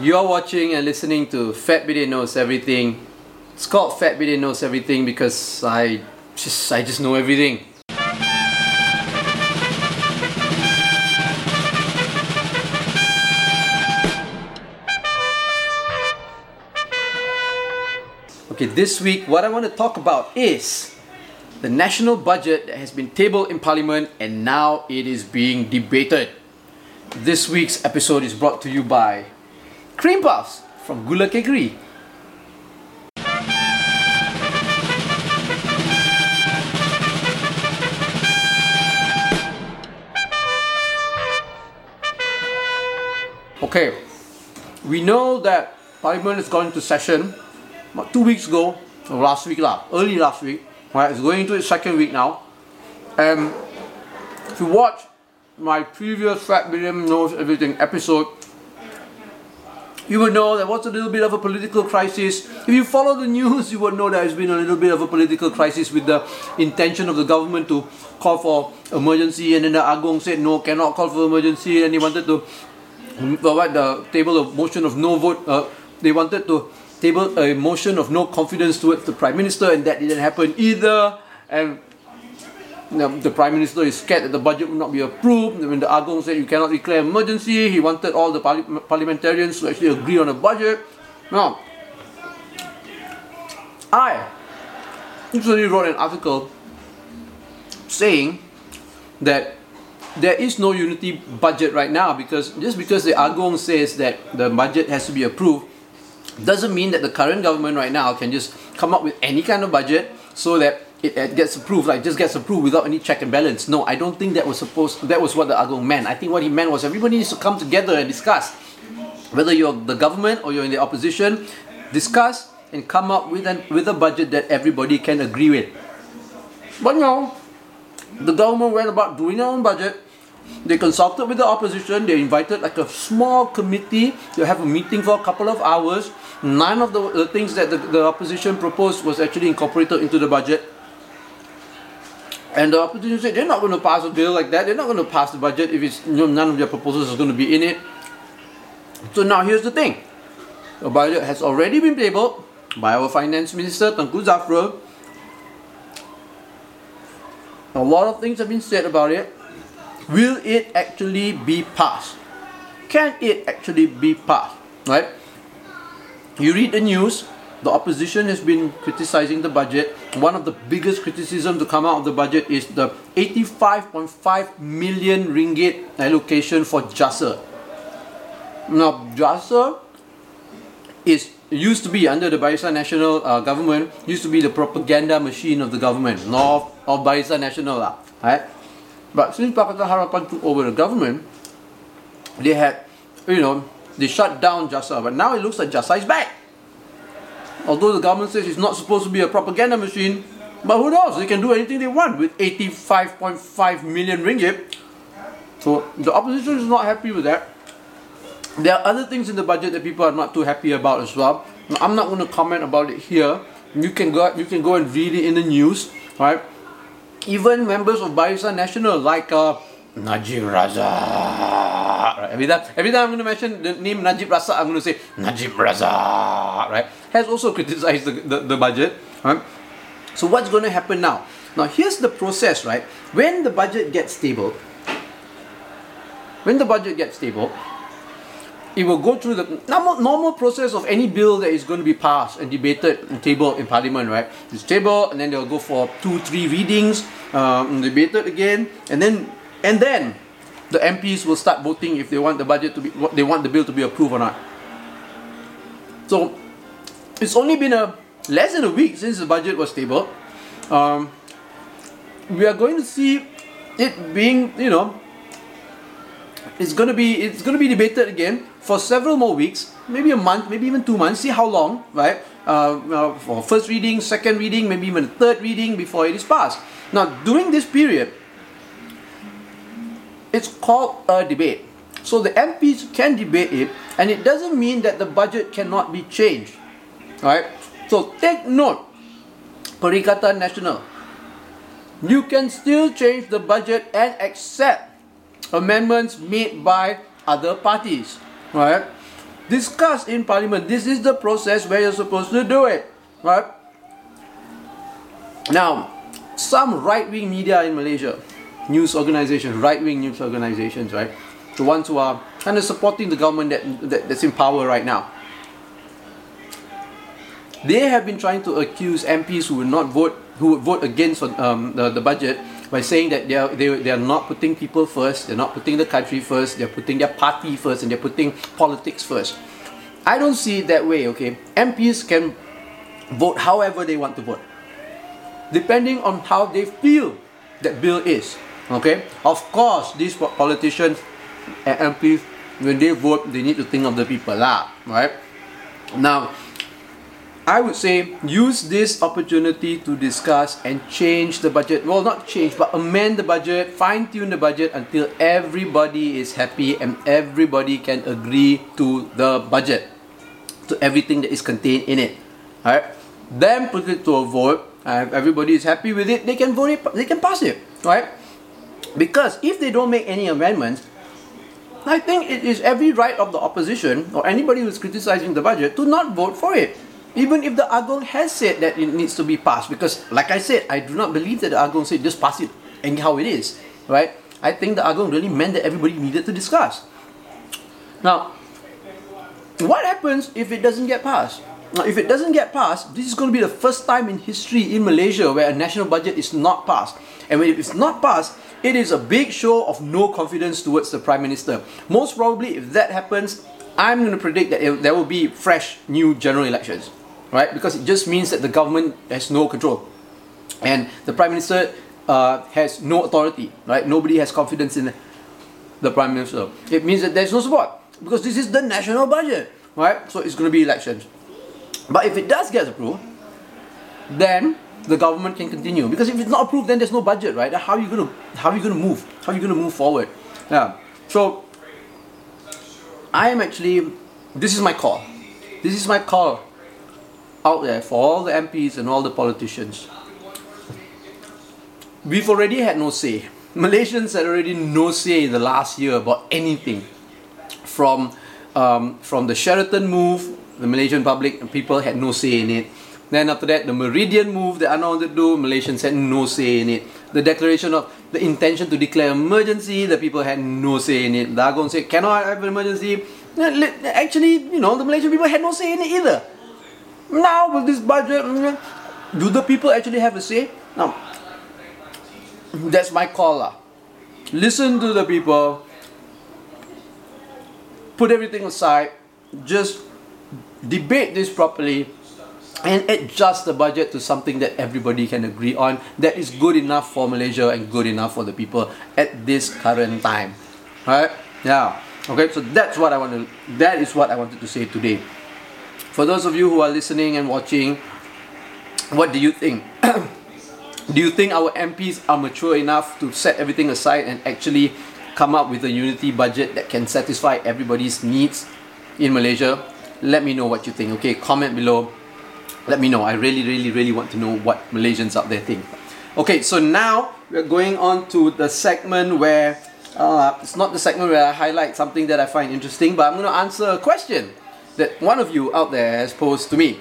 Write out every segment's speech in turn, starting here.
You're watching and listening to Fat Bidin Knows Everything. It's called Fat Bidin Knows Everything because I just I just know everything. Okay, this week what I want to talk about is the national budget that has been tabled in Parliament and now it is being debated. This week's episode is brought to you by Cream Puffs from Gula Kekri. Okay, we know that Parliament has going to session two weeks ago, last week, lah, early last week. Right, it's going into its second week now. And if you watch my previous Fat Bidin Knows Everything episode, you would know there was a little bit of a political crisis. If you follow the news, you would know there has been a little bit of a political crisis with the intention of the government to call for emergency, and then the Agong said no, cannot call for emergency, and he wanted to provide the table of motion of no vote. Uh, they wanted to table a motion of no confidence towards the prime minister, and that didn't happen either. And know, the prime minister is scared that the budget will not be approved. When the Agong said you cannot declare emergency, he wanted all the parli- parliamentarians to actually agree on a budget. Now, I recently wrote an article saying that there is no unity budget right now because just because the Agong says that the budget has to be approved doesn't mean that the current government right now can just come up with any kind of budget so that it, it gets approved, like just gets approved without any check and balance. No, I don't think that was supposed that was what the ah Agong meant. I think what he meant was everybody needs to come together and discuss. Whether you're the government or you're in the opposition, discuss and come up with an with a budget that everybody can agree with. But no, the government went about doing their own budget. They consulted with the opposition. They invited like a small committee to have a meeting for a couple of hours. None of the, the things that the, the opposition proposed was actually incorporated into the budget. And the opposition said they're not going to pass a bill like that. They're not going to pass the budget if it's you know, none of their proposals is going to be in it. So now here's the thing: the budget has already been tabled by our finance minister Tengku Zafrul. A lot of things have been said about it. Will it actually be passed? Can it actually be passed? Right? You read the news, the opposition has been criticizing the budget. One of the biggest criticisms to come out of the budget is the 85.5 million ringgit allocation for JASA. Now, JASA is used to be under the Barisan Nasional uh, government, used to be the propaganda machine of the government, not of Barisan Nasional lah, right? But since Pakatan Harapan took over the government, they had, you know, they shut down JASA. But now it looks like JASA is back. Although the government says it's not supposed to be a propaganda machine, but who knows? They can do anything they want with 85.5 million ringgit. So the opposition is not happy with that. There are other things in the budget that people are not too happy about as well. I'm not going to comment about it here. You can go, you can go and read it in the news, right? Even members of Barisan Nasional like uh, Najib Razak. Right? Every time, every time I'm going to mention the name Najib Razak, I'm going to say Najib Razak. Right? Has also criticized the, the, the budget. Right? So what's going to happen now? Now here's the process, right? When the budget gets stable, when the budget gets stable, it will go through the normal, normal process of any bill that is going to be passed and debated and tabled in parliament, right? It's tabled and then they'll go for two, three readings, um, debated again, and then and then the MPs will start voting if they want the budget to be what they want the bill to be approved or not. So it's only been a less than a week since the budget was tabled. Um, we are going to see it being, you know, it's to be it's to be debated again for several more weeks, maybe a month, maybe even two months. See how long, right? Uh, uh, for first reading, second reading, maybe even third reading before it is passed. Now, during this period, it's called a debate. So the MPs can debate it, and it doesn't mean that the budget cannot be changed, right? So take note, Perikatan Nasional. You can still change the budget and accept amendments made by other parties, right? discuss in parliament. This is the process where you're supposed to do it, right? Now, some right-wing media in Malaysia, news organizations, right-wing news organizations, right, the ones who are kind of supporting the government that, that that's in power right now. They have been trying to accuse MPs who will not vote, who would vote against um, the, the budget by saying that they are, they, they are not putting people first, they're not putting the country first, they're putting their party first, and they're putting politics first. I don't see it that way, okay? MPs can vote however they want to vote, depending on how they feel that bill is, okay? Of course, these politicians and MPs, when they vote, they need to think of the people, lah, right? Now, I would say use this opportunity to discuss and change the budget. Well, not change, but amend the budget, fine tune the budget until everybody is happy and everybody can agree to the budget, to everything that is contained in it. Alright? Then put it to a vote. If everybody is happy with it, they can vote it, they can pass it. Right? Because if they don't make any amendments, I think it is every right of the opposition or anybody who is criticizing the budget to not vote for it even if the Agong has said that it needs to be passed, because like I said, I do not believe that the Agong said just pass it anyhow it is, right? I think the Agong really meant that everybody needed to discuss. Now, what happens if it doesn't get passed? Now, if it doesn't get passed, this is going to be the first time in history in Malaysia where a national budget is not passed. And when it's not passed, it is a big show of no confidence towards the Prime Minister. Most probably, if that happens, I'm going to predict that it, there will be fresh new general elections right? Because it just means that the government has no control, and the prime minister uh, has no authority, right? Nobody has confidence in the prime minister. It means that there's no support because this is the national budget, right? So it's going to be elections. But if it does get approved, then the government can continue because if it's not approved, then there's no budget, right? How are you going to how are you going to move? How are you going to move forward? Yeah. So I am actually this is my call. This is my call out there for all the MPs and all the politicians. We've already had no say. Malaysians had already no say in the last year about anything. From um, from the Sheraton move, the Malaysian public and people had no say in it. Then after that, the Meridien move that Anwar wanted to do, Malaysians had no say in it. The declaration of the intention to declare emergency, the people had no say in it. Dagon said, cannot have an emergency. Actually, you know, the Malaysian people had no say in it either. Now with this budget, mm, do the people actually have a say? Now, that's my call. Lah. Listen to the people. Put everything aside. Just debate this properly and adjust the budget to something that everybody can agree on that is good enough for Malaysia and good enough for the people at this current time. Right? Yeah. Okay, so that's what I want to that is what I wanted to say today. For those of you who are listening and watching, what do you think? do you think our MPs are mature enough to set everything aside and actually come up with a unity budget that can satisfy everybody's needs in Malaysia? Let me know what you think. Okay, comment below. Let me know. I really, really, really want to know what Malaysians out there think. Okay, so now we're going on to the segment where uh, it's not the segment where I highlight something that I find interesting, but I'm going to answer a question that one of you out there has posed to me.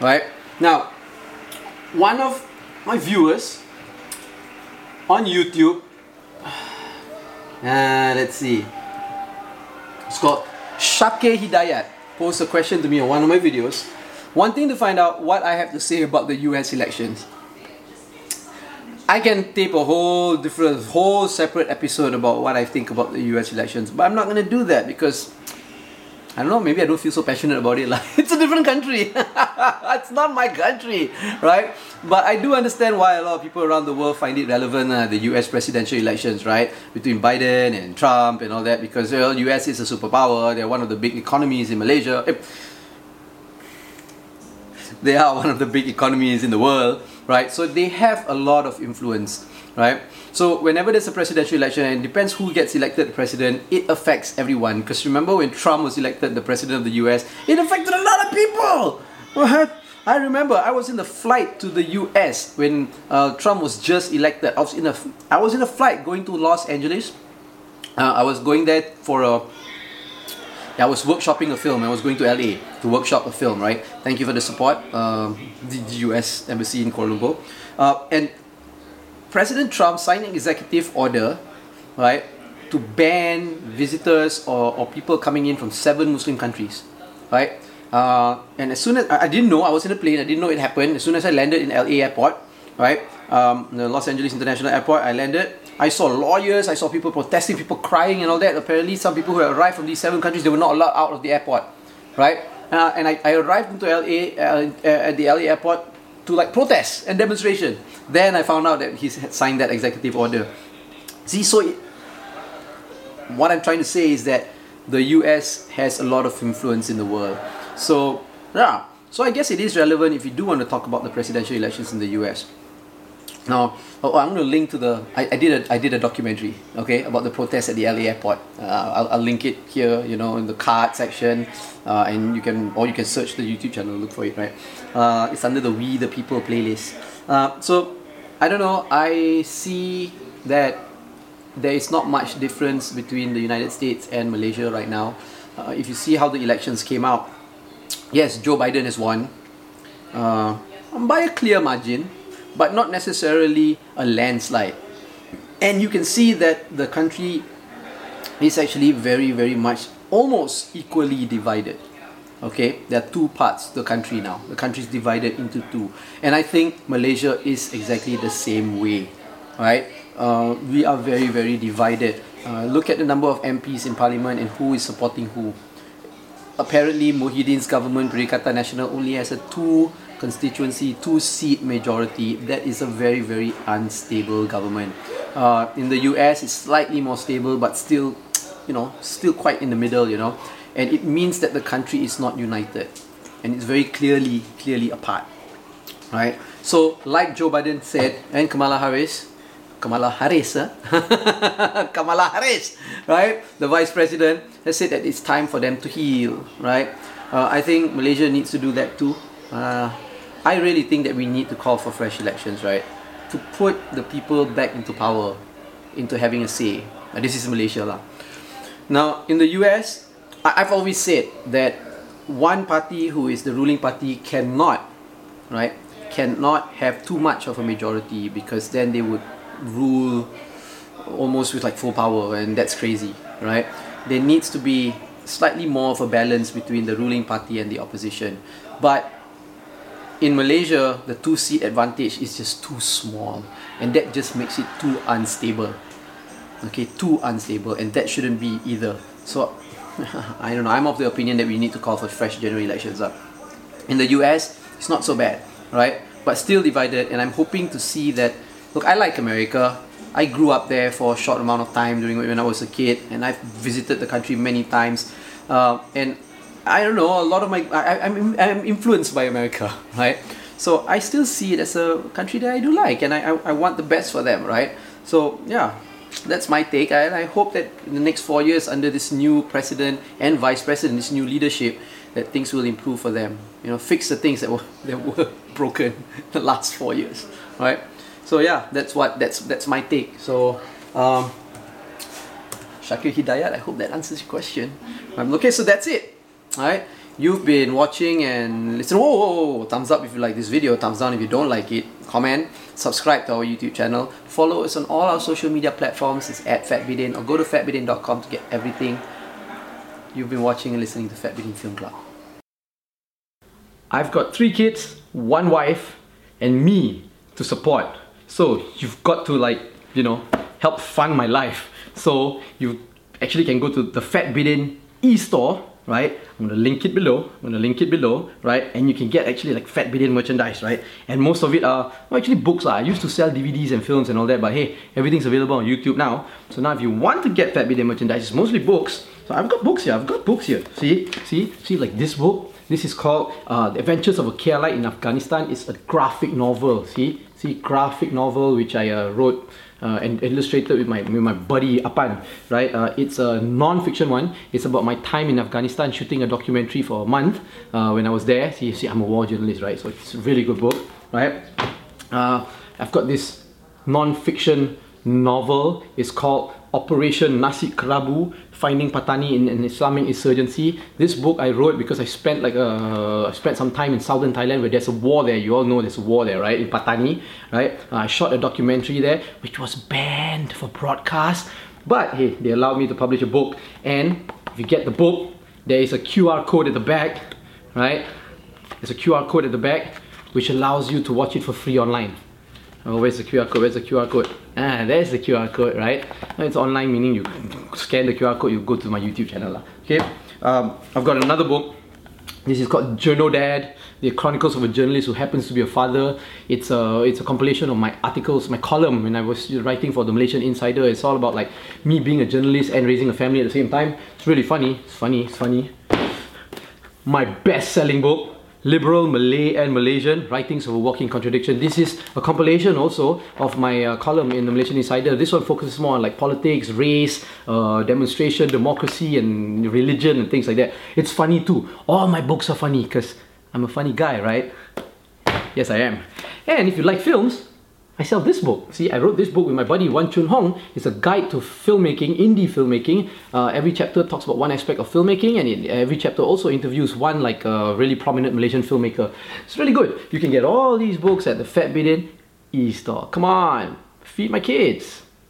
Right? Now, one of my viewers on YouTube, uh, let's see, it's called Shake Hidayat, posed a question to me on one of my videos, wanting to find out what I have to say about the US elections. I can tape a whole different, whole separate episode about what I think about the US elections, but I'm not gonna do that because I don't know, maybe I don't feel so passionate about it. Like it's a different country. it's not my country, right? But I do understand why a lot of people around the world find it relevant, uh, the US presidential elections, right? Between Biden and Trump and all that, because well, US is a superpower, they're one of the big economies in Malaysia. They are one of the big economies in the world right? So they have a lot of influence, right? So whenever there's a presidential election, and it depends who gets elected president, it affects everyone. Because remember when Trump was elected the president of the US, it affected a lot of people. What? I remember I was in the flight to the US when uh, Trump was just elected. I was in a I was in a flight going to Los Angeles uh, I was going there for a I was workshopping a film. I was going to LA to workshop a film, right? Thank you for the support, um, the US Embassy in Kuala Lumpur. Uh, and President Trump signed an executive order, right, to ban visitors or, or people coming in from seven Muslim countries, right? Uh, and as soon as I, didn't know, I was in a plane, I didn't know it happened. As soon as I landed in LA airport, right, um, the Los Angeles International Airport, I landed. I saw lawyers, I saw people protesting, people crying and all that. Apparently, some people who arrived from these seven countries, they were not allowed out of the airport, right? Uh, and I, I arrived into LA uh, at the LA airport to like protest and demonstration. Then I found out that he had signed that executive order. See, so it, what I'm trying to say is that the US has a lot of influence in the world. So, yeah. So I guess it is relevant if you do want to talk about the presidential elections in the US. Now, oh, I'm going to link to the. I, I did a I did a documentary, okay, about the protest at the LA airport. Uh, I'll, I'll link it here, you know, in the card section, uh, and you can or you can search the YouTube channel, look for it, right? Uh, it's under the We the People playlist. Uh, so, I don't know. I see that there is not much difference between the United States and Malaysia right now. Uh, if you see how the elections came out, yes, Joe Biden has won uh, by a clear margin but not necessarily a landslide. And you can see that the country is actually very, very much almost equally divided. Okay, there are two parts the country now. The country is divided into two, and I think Malaysia is exactly the same way. Right, uh, we are very, very divided. Uh, look at the number of MPs in parliament and who is supporting who. Apparently, Muhyiddin's government, Perikatan Nasional, only has a two constituency, two seat majority, that is a very, very unstable government. Uh, in the US, it's slightly more stable, but still, you know, still quite in the middle, you know. And it means that the country is not united. And it's very clearly, clearly apart. Right? So, like Joe Biden said, and Kamala Harris, Kamala Harris, huh? Kamala Harris, right? The vice president has said that it's time for them to heal, right? Uh, I think Malaysia needs to do that too. Uh, I really think that we need to call for fresh elections, right? To put the people back into power, into having a say. And this is Malaysia. Lah. Now, in the US, I've always said that one party who is the ruling party cannot, right, cannot have too much of a majority because then they would rule almost with like full power and that's crazy, right? There needs to be slightly more of a balance between the ruling party and the opposition. But in Malaysia, the two seat advantage is just too small, and that just makes it too unstable. Okay, too unstable, and that shouldn't be either. So, I don't know. I'm of the opinion that we need to call for fresh general elections up. In the US, it's not so bad, right? But still divided, and I'm hoping to see that. Look, I like America. I grew up there for a short amount of time during when I was a kid, and I've visited the country many times. Uh, and I don't know, a lot of my, I, I'm, I'm influenced by America, right? So I still see it as a country that I do like and I, I, I want the best for them, right? So yeah, that's my take. And I hope that in the next four years under this new president and vice president, this new leadership, that things will improve for them. You know, fix the things that were that were broken the last four years, right? So yeah, that's what that's that's my take. So um, Shakir Hidayat, I hope that answers your question. Um, okay, so that's it. Alright, you've been watching and listen. Whoa, whoa, whoa, thumbs up if you like this video, thumbs down if you don't like it. Comment, subscribe to our YouTube channel, follow us on all our social media platforms. It's at fatbidin or go to fatbidin.com to get everything you've been watching and listening to Fat Bidin Film Club. I've got three kids, one wife, and me to support. So you've got to like, you know, help fund my life. So you actually can go to the Fat e-store right? I'm gonna link it below, I'm gonna link it below, right? And you can get actually like Fat Bidin merchandise, right? And most of it are, well, actually books. Lah. I used to sell DVDs and films and all that, but hey, everything's available on YouTube now. So now if you want to get Fat Bidin merchandise, it's mostly books. So I've got books here, I've got books here. See, see, see like this book. This is called uh, The Adventures of a KLite in Afghanistan. It's a graphic novel, see? See, graphic novel which I uh, wrote uh, and illustrated with my with my buddy Apan, right? Uh, it's a non-fiction one. It's about my time in Afghanistan shooting a documentary for a month uh, when I was there. See, see, I'm a war journalist, right? So it's a really good book, right? Uh, I've got this non-fiction novel. It's called Operation Nasi Kerabu, Finding Patani in an Islamic Insurgency. This book I wrote because I spent like uh, I spent some time in southern Thailand where there's a war there. You all know there's a war there, right? In Patani, right? Uh, I shot a documentary there which was banned for broadcast. But hey, they allowed me to publish a book. And if you get the book, there is a QR code at the back, right? There's a QR code at the back which allows you to watch it for free online. Oh, where's the QR code? Where's the QR code? Ah, there's the QR code, right? It's online, meaning you scan the QR code, you go to my YouTube channel. lah. Okay, um, I've got another book. This is called Journal Dad, The Chronicles of a Journalist Who Happens to Be a Father. It's a, it's a compilation of my articles, my column when I was writing for the Malaysian Insider. It's all about like me being a journalist and raising a family at the same time. It's really funny. It's funny. It's funny. My best-selling book, Liberal Malay and Malaysian Writings of a Walking Contradiction. This is a compilation also of my uh, column in the Malaysian Insider. This one focuses more on like politics, race, uh, demonstration, democracy, and religion and things like that. It's funny too. All my books are funny because I'm a funny guy, right? Yes, I am. And if you like films, I sell this book. See, I wrote this book with my buddy Wan Chun Hong. It's a guide to filmmaking, indie filmmaking. Uh, every chapter talks about one aspect of filmmaking, and it, every chapter also interviews one like a really prominent Malaysian filmmaker. It's really good. You can get all these books at the Fat Bidin e-store. Come on, feed my kids.